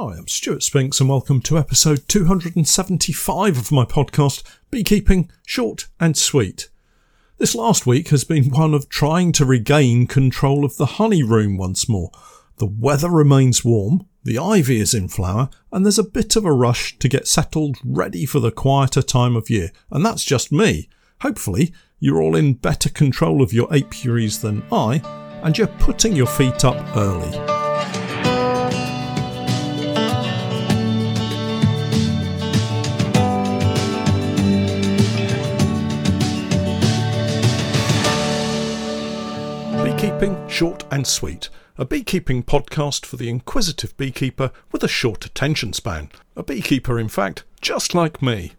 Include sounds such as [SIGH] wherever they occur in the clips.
Hi, I'm Stewart Spinks and welcome to episode 275 of my podcast, Beekeeping Short and Sweet. This last week has been [LAUGHS] one of trying to regain control of the honey room once more. The weather remains warm, the ivy is in flower, and there's a bit of a rush to get settled ready for the quieter time of year. And that's just me. Hopefully, you're all in better control of your apiaries than I, and you're putting your feet up early. Short and Sweet, a beekeeping podcast for the inquisitive beekeeper with a short attention span. A beekeeper, in fact, just like me.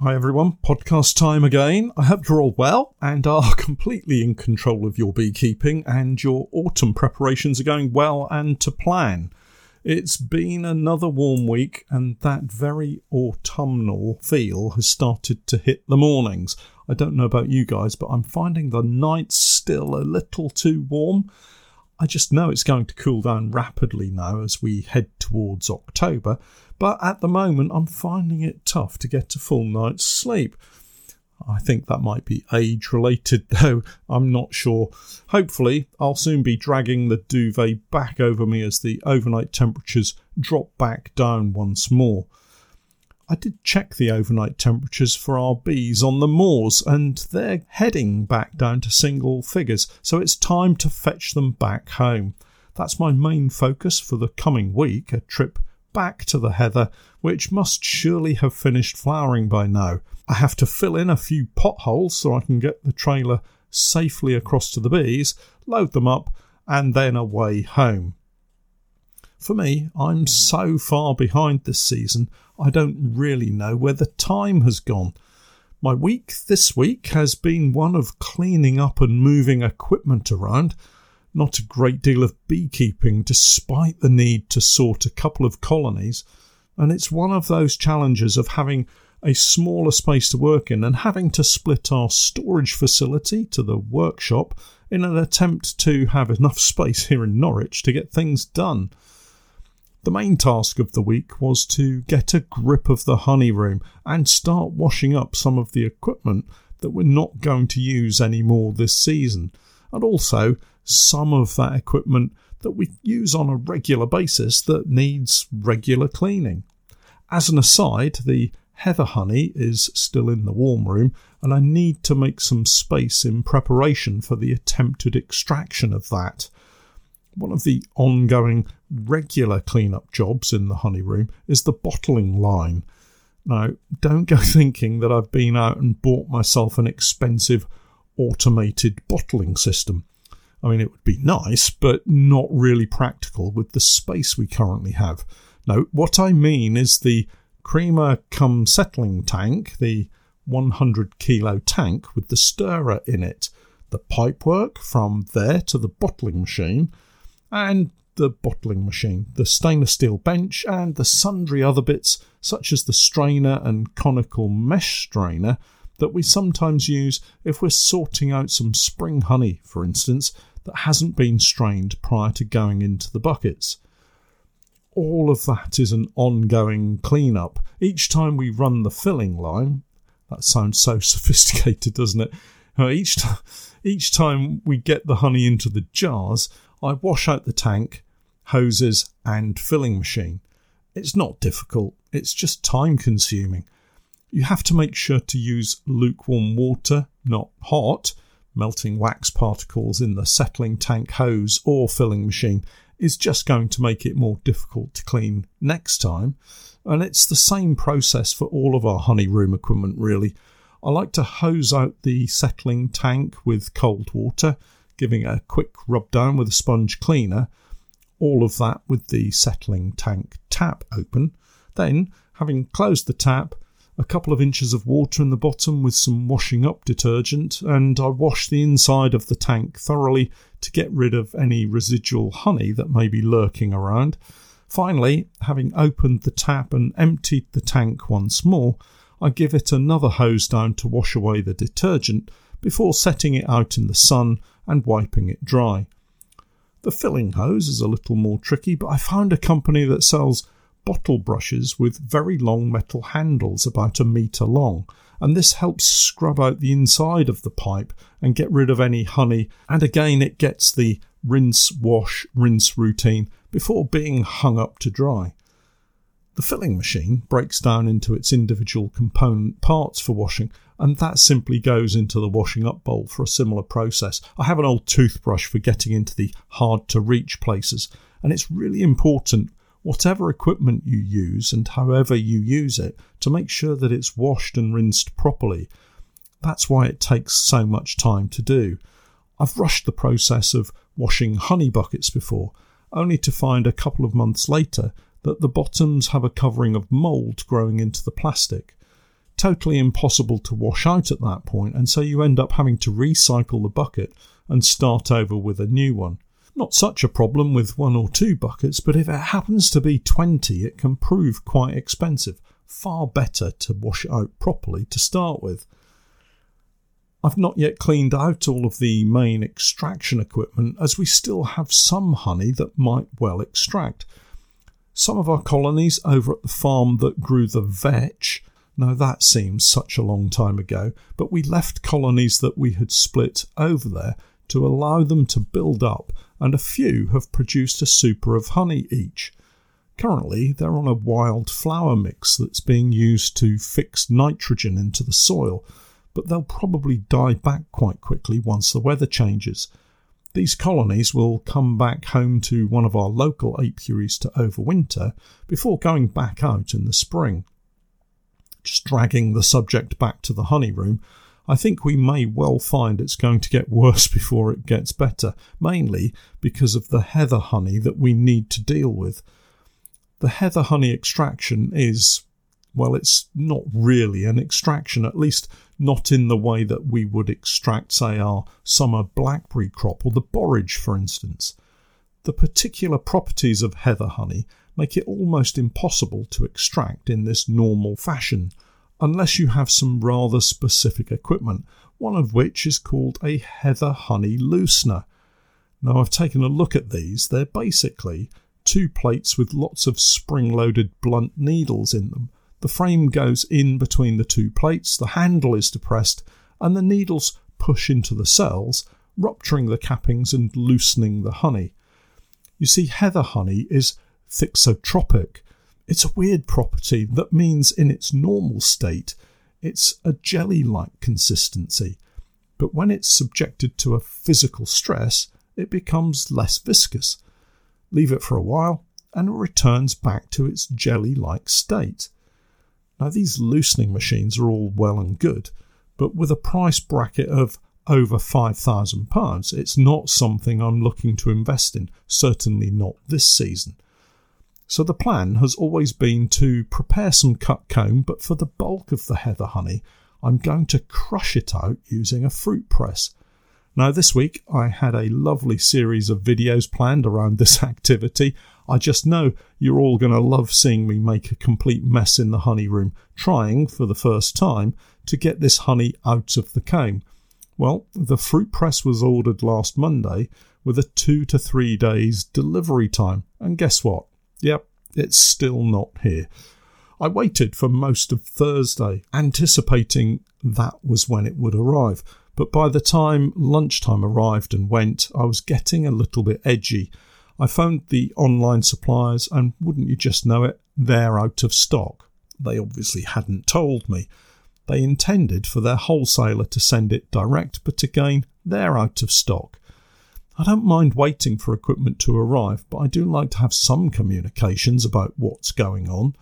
Hi everyone, podcast time again. I hope you're all well and are [LAUGHS] completely in control of your beekeeping and your autumn preparations are going well and to plan. It's been another warm week, and that very autumnal feel has started to hit the mornings. I don't know about you guys, but I'm finding the nights still a little too warm. I just know it's going to cool down rapidly now as we head towards October, but at the moment I'm finding it tough to get a full night's sleep. I think that might be age related, [LAUGHS] though I'm not sure. Hopefully, I'll soon be dragging the duvet back over me as the overnight temperatures drop back down once more. I did check the overnight temperatures for our bees on the moors, and they're heading back down to single figures, so it's time to fetch them back home. That's my main focus for the coming week a trip back to the heather, which must surely have finished flowering by now. I have to fill in a few potholes so I can get the trailer safely across to the bees, load them up, and then away home. For me, I'm hmm. so far behind this season, I don't really know where the time has gone. My week this week has been one of cleaning up and moving equipment around, not a great deal of beekeeping despite the need to sort a couple of colonies, and it's one of those challenges of having a smaller space to work in and having to split our storage facility to the workshop in an attempt to have enough [LAUGHS] space here in Norwich to get things done. The main task of the week was to get a grip of the honey room and start washing up some of the equipment that we're not going to use anymore this season, and also some of that equipment that we use on a regular basis that needs regular cleaning. As an aside, the heather honey is still in the warm room, and I need to make some space in preparation for the attempted extraction of that. One of the ongoing regular cleanup jobs in the honey room is the bottling line. Now, don't go [LAUGHS] thinking that I've been out and bought myself an expensive automated bottling system. I mean, it would be nice, but not really practical with the space we currently have. No, what I mean is the creamer cum settling tank, the 100 kilo tank with the stirrer in it, the pipework from there to the bottling machine, and the bottling machine, the stainless steel bench, and the sundry other bits, such as the strainer and conical mesh strainer, that we sometimes use if we're sorting out some spring honey, for instance, that hasn't been strained prior to going into the buckets. All of that is an ongoing clean-up. Each time we run the filling line, that sounds so [LAUGHS] sophisticated, doesn't it? Uh, each, t- each time we get the honey into the jars, I wash out the tank, hoses, and filling machine. It's not difficult, it's just time consuming. You have to make sure to use lukewarm water, not hot. Melting wax particles in the settling tank hose or filling machine is just going to make it more difficult to clean next time. And it's the same process for all of our honey room equipment, really. I like to hose out the settling tank with cold water giving a quick rub down with a sponge cleaner, all of that with the settling tank tap open. Then, having closed the tap, a couple of inches of water in the bottom with some washing up detergent, and I wash the inside of the tank thoroughly to get rid of any residual honey that may be lurking around. Finally, having opened the tap and emptied the tank once more, I give it another hose down to wash away the detergent before setting it out in the sun and wiping it dry. The filling hose is a little more tricky, but I found a company that sells bottle brushes with very long metal handles about a metre long, and this helps scrub out the inside of the pipe and get rid of any honey, and again it gets the rinse, wash, rinse routine before being hung up to dry. The filling machine breaks down into its individual component parts for washing, and that simply goes into the washing up bowl for a similar process. I have an old toothbrush for getting into the hard to reach places, and it's really important, whatever equipment you use and however you use it, to make sure that it's washed and rinsed properly. That's why it takes so much time to do. I've rushed the process of washing honey buckets before, only to find a couple of months later that the bottoms have a covering of mould growing into the plastic. Totally impossible to wash out at that point, and so you end up having to recycle the bucket and start over with a new one. Not such a problem with one or two buckets, but if it happens to be 20, it can prove quite expensive. Far better to wash out properly to start with. I've not yet cleaned out all of the main extraction equipment as we still have some honey that might well extract. Some of our colonies over at the farm that grew the vetch, now that seems such a long time ago, but we left colonies that we had split over there to allow them to build up, and a few have produced a super of honey each. Currently, they're on a wild flower mix that's being used to fix nitrogen into the soil, but they'll probably die back quite quickly once the weather changes. These colonies will come back home to one of our local apiaries to overwinter before going back out in the spring. Just dragging the subject back to the honey room, I think we may well find it's going to get [LAUGHS] worse before it gets better, mainly because of the heather honey that we need to deal with. The heather honey extraction is, well, it's not really an extraction, at least not in the way that we would extract, say, our summer blackberry crop or the borage, for instance. The particular properties of heather honey make it almost impossible to extract in this normal fashion, unless you have some rather specific equipment, one of which is called a heather honey loosener. Now, I've taken a look at these. They're basically two plates with lots of spring loaded blunt needles in them the frame goes in between the two plates, the handle is depressed, and the needles push into the cells, rupturing the cappings and loosening the honey. You see, heather honey is thixotropic. It's a weird property that means in its normal state it's a jelly like consistency, but when it's subjected to a physical stress, it becomes less viscous. Leave it for a while and it returns back to its jelly like state. Now, these loosening machines are all well and good, but with a price bracket of over £5,000, it's not something I'm looking to invest in, certainly not this season. So the plan has always been to prepare some cut comb, but for the bulk of the heather honey, I'm going to crush it out using a fruit press. Now, this week I had a lovely series of videos planned around this [LAUGHS] activity. I just know you're all going to love seeing me make a complete mess in the honey room, trying, for the first time, to get this honey out of the comb. Well, the fruit press was ordered last Monday with a two to three days delivery time, and guess what? Yep, it's still not here. I waited for most of Thursday, anticipating that was when it would arrive but by the time lunchtime arrived and went, I was getting a little bit edgy. I phoned the online suppliers, and wouldn't you just know it, they're out of stock. They obviously hadn't told me. They intended for their wholesaler to send it direct, but again, they're out of stock. I don't mind waiting for equipment to arrive, but I do like to have some communications about what's going on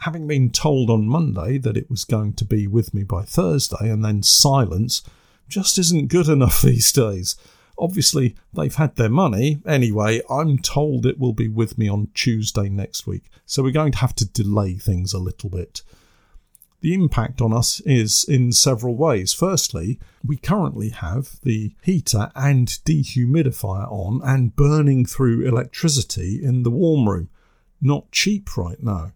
having been told on Monday that it was going to be with me by Thursday and then silence just isn't good enough [LAUGHS] these days. Obviously, they've had their money. Anyway, I'm told it will be with me on Tuesday next week, so we're going to have to delay things a little bit. The impact on us is in several ways. Firstly, we currently have the heater and dehumidifier on and burning through electricity in the warm room. Not cheap right now.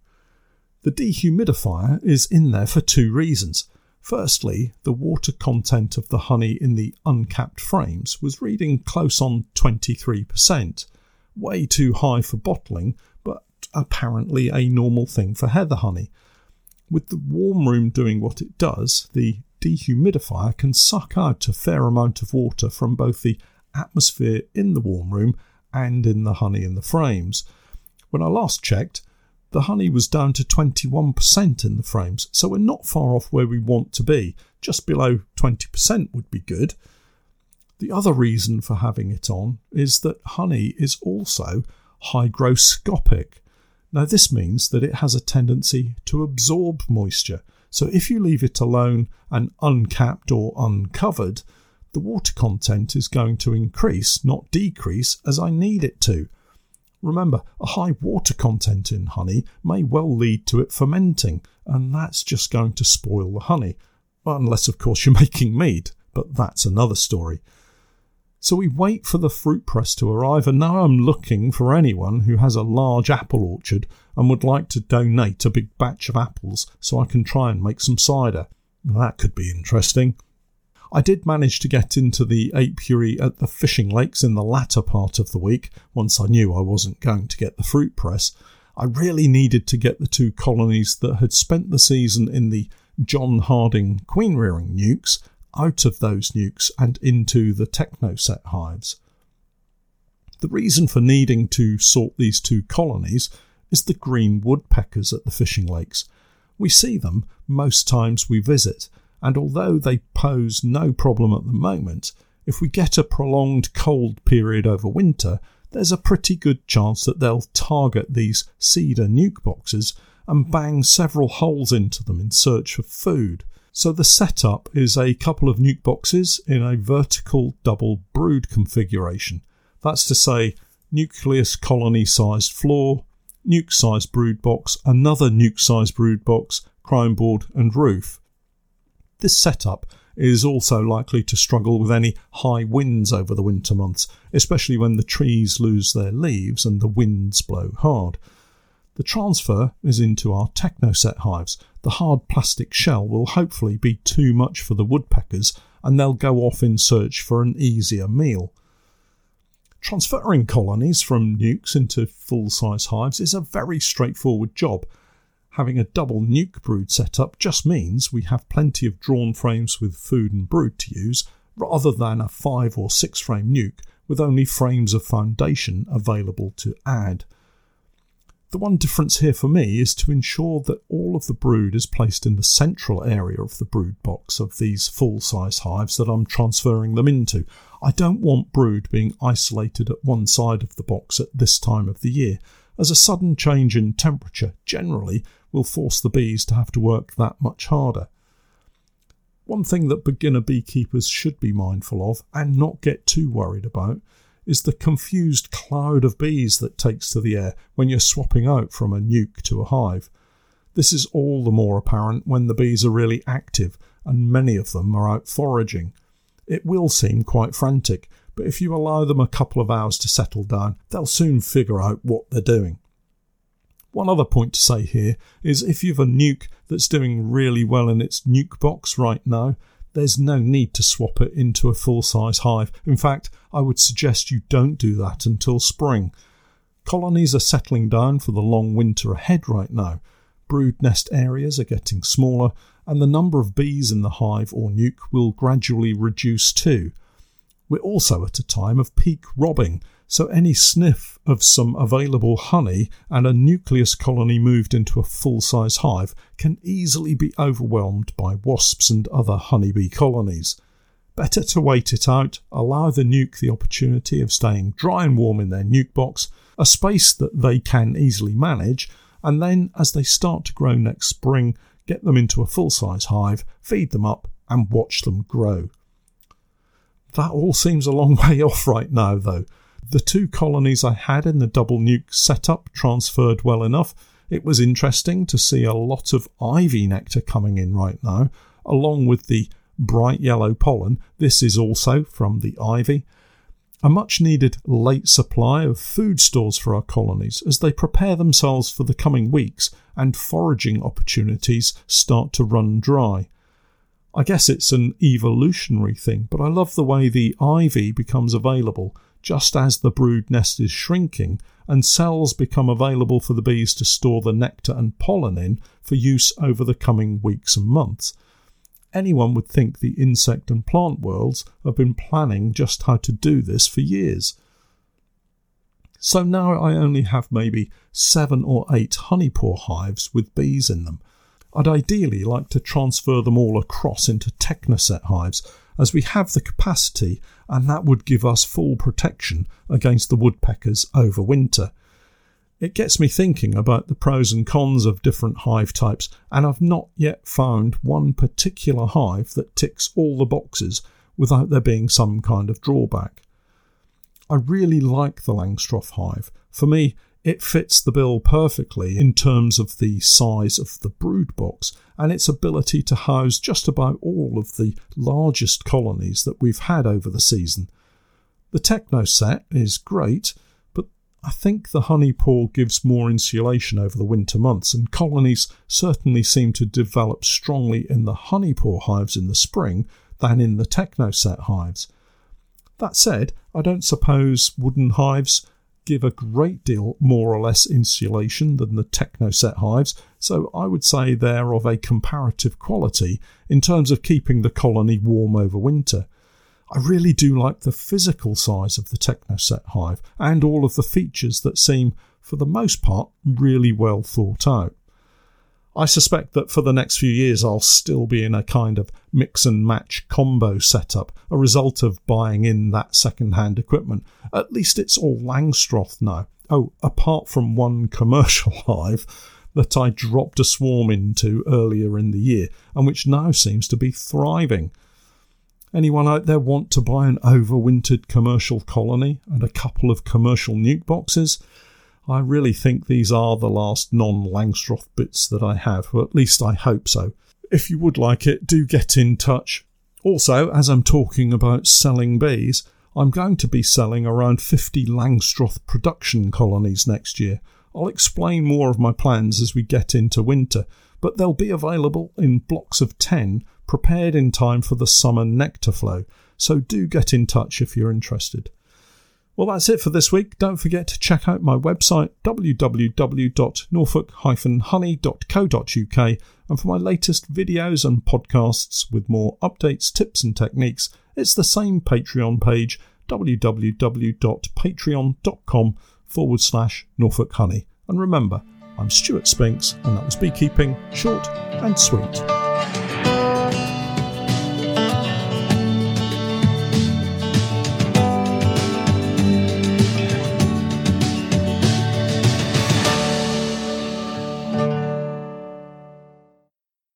The dehumidifier is in there for two reasons. Firstly, the water content of the honey in the uncapped frames was reading close on 23%, way too high for bottling, but apparently a normal thing for heather honey. With the warm room doing what it does, the dehumidifier can suck out a fair amount of water from both the atmosphere in the warm room and in the honey in the frames. When I last checked, the honey was down to 21% in the frames, so we're not far off where we want to be. Just below 20% would be good. The other reason for having it on is that honey is also hygroscopic. Now, this means that it has a tendency to absorb moisture. So, if you leave it alone and uncapped or uncovered, the water content is going to increase, not decrease, as I need it to. Remember, a high water content in honey may well lead to it fermenting, and that's just going to spoil the honey. Unless, of course, you're [LAUGHS] making mead, but that's another story. So we wait for the fruit press to arrive, and now I'm looking for anyone who has a large apple orchard and would like to donate a big batch of apples so I can try and make some cider. That could be interesting. I did manage to get into the apiary at the fishing lakes in the latter part of the week, once I knew I wasn't going to get the fruit press. I really needed to get the two colonies that had spent the season in the John Harding queen rearing nukes out of those nukes and into the Technoset hives. The reason for needing to sort these two colonies is the green woodpeckers at the fishing lakes. We see them most times we visit, and although they pose no problem at the moment, if we get a prolonged cold period over winter, there's a pretty good chance that they'll target these cedar nuke boxes and bang several holes into them in search of food. So the setup is a couple of nuke boxes in a vertical double brood configuration. That's to say, nucleus colony sized floor, nuke sized brood box, another nuke sized brood box, crown board, and roof. This setup is also likely to struggle with any high winds over the winter months, especially when the trees lose their leaves and the winds blow hard. The transfer is into our Technoset hives. The hard plastic shell will hopefully be too much for the woodpeckers and they'll go off in search for an easier meal. Transferring colonies from nukes into full size hives is a very straightforward job having a double nuke brood setup just means we have plenty of drawn frames with food and brood to use, rather than a 5 or 6 frame nuke with only frames of foundation available to add. The one difference here for me is to ensure that all of the brood is placed in the central area of the brood box of these full size hives that I'm transferring them into. I don't want brood being isolated at one side of the box at this time of the year, as a sudden change in temperature generally will force the bees to have to work that much harder. One thing that beginner beekeepers should be mindful of and not get too worried about is the confused cloud of bees that takes to the air when you're swapping out from a nuke to a hive. This is all the more apparent when the bees are really active and many of them are out foraging. It will seem quite frantic, but if you allow them a couple of hours to settle down, they'll soon figure out what they're doing. One other point to say here is if you've a nuke that's doing really well in its nuke box right now, there's no need to swap it into a full size hive. In fact, I would suggest you don't do that until spring. Colonies are settling down for the long winter ahead right now. Brood nest areas are getting smaller, and the number of bees in the hive or nuke will gradually reduce too. We're also at a time of peak robbing, so any sniff of some available honey and a nucleus colony moved into a full size hive can easily be overwhelmed by wasps and other honeybee colonies. Better to wait it out, allow the nuke the opportunity of staying dry and warm in their nuke box, a space that they can easily manage, and then as they start to grow next spring, get them into a full size hive, feed them up, and watch them grow. That all seems a long [LAUGHS] way off right now, though. The two colonies I had in the double nuke setup transferred well enough. It was interesting to see a lot of ivy nectar coming in right now, along with the bright yellow pollen. This is also from the ivy. A much needed late supply of food stores for our colonies as they prepare themselves for the coming weeks and foraging opportunities start to run dry. I guess it's an evolutionary thing, but I love the way the ivy becomes available just as the brood nest is shrinking and cells become available for the bees to store the nectar and pollen in for use over the coming weeks and months. Anyone would think the insect and plant worlds have been planning just how to do this for years. So now I only have maybe seven or eight honeypore hives with bees in them. I'd ideally like to transfer them all across into Technoset hives as we have the capacity and that would give us full protection against the woodpeckers over winter. It gets me thinking about the pros and cons of different hive types, and I've not yet found one particular hive that ticks all the boxes without there being some kind of drawback. I really like the Langstroth hive. For me, it fits the bill perfectly in terms of the size of the brood box and its ability to house just about all of the largest colonies that we've had over the season. The Techno set is great, but I think the honeypore gives more insulation over the winter months, and colonies certainly seem to develop strongly in the honeypore hives in the spring than in the Techno set hives. That said, I don't suppose wooden hives give a great deal more or less insulation than the Technoset hives, so I would say they're of a comparative quality in terms of keeping the colony warm over winter. I really do like the physical size of the Technoset hive and all of the features that seem, for the most part, really well thought out. I suspect that for the next few years I'll still be in a kind of mix and match combo setup, a result of buying in that second hand equipment. At least it's all Langstroth now. Oh, apart from one [LAUGHS] commercial hive that I dropped a swarm into earlier in the year and which now seems to be thriving. Anyone out there want to buy an overwintered commercial colony and a couple of commercial nuke boxes? I really think these are the last non Langstroth bits that I have, or at least I hope so. If you would like it, do get in touch. Also, as I'm talking about selling bees, I'm going to be selling around 50 Langstroth production colonies next year. I'll explain more of my plans as we get into winter, but they'll be available in blocks of 10, prepared in time for the summer nectar flow, so do get in touch if you're interested. Well, that's it for this week. Don't forget to check out my website, www.norfolk-honey.co.uk, and for my latest videos and podcasts with more updates, tips, and techniques, it's the same Patreon page, www.patreon.com forward slash Norfolk Honey. And remember, I'm Stewart Spinks, and that was Beekeeping Short and Sweet.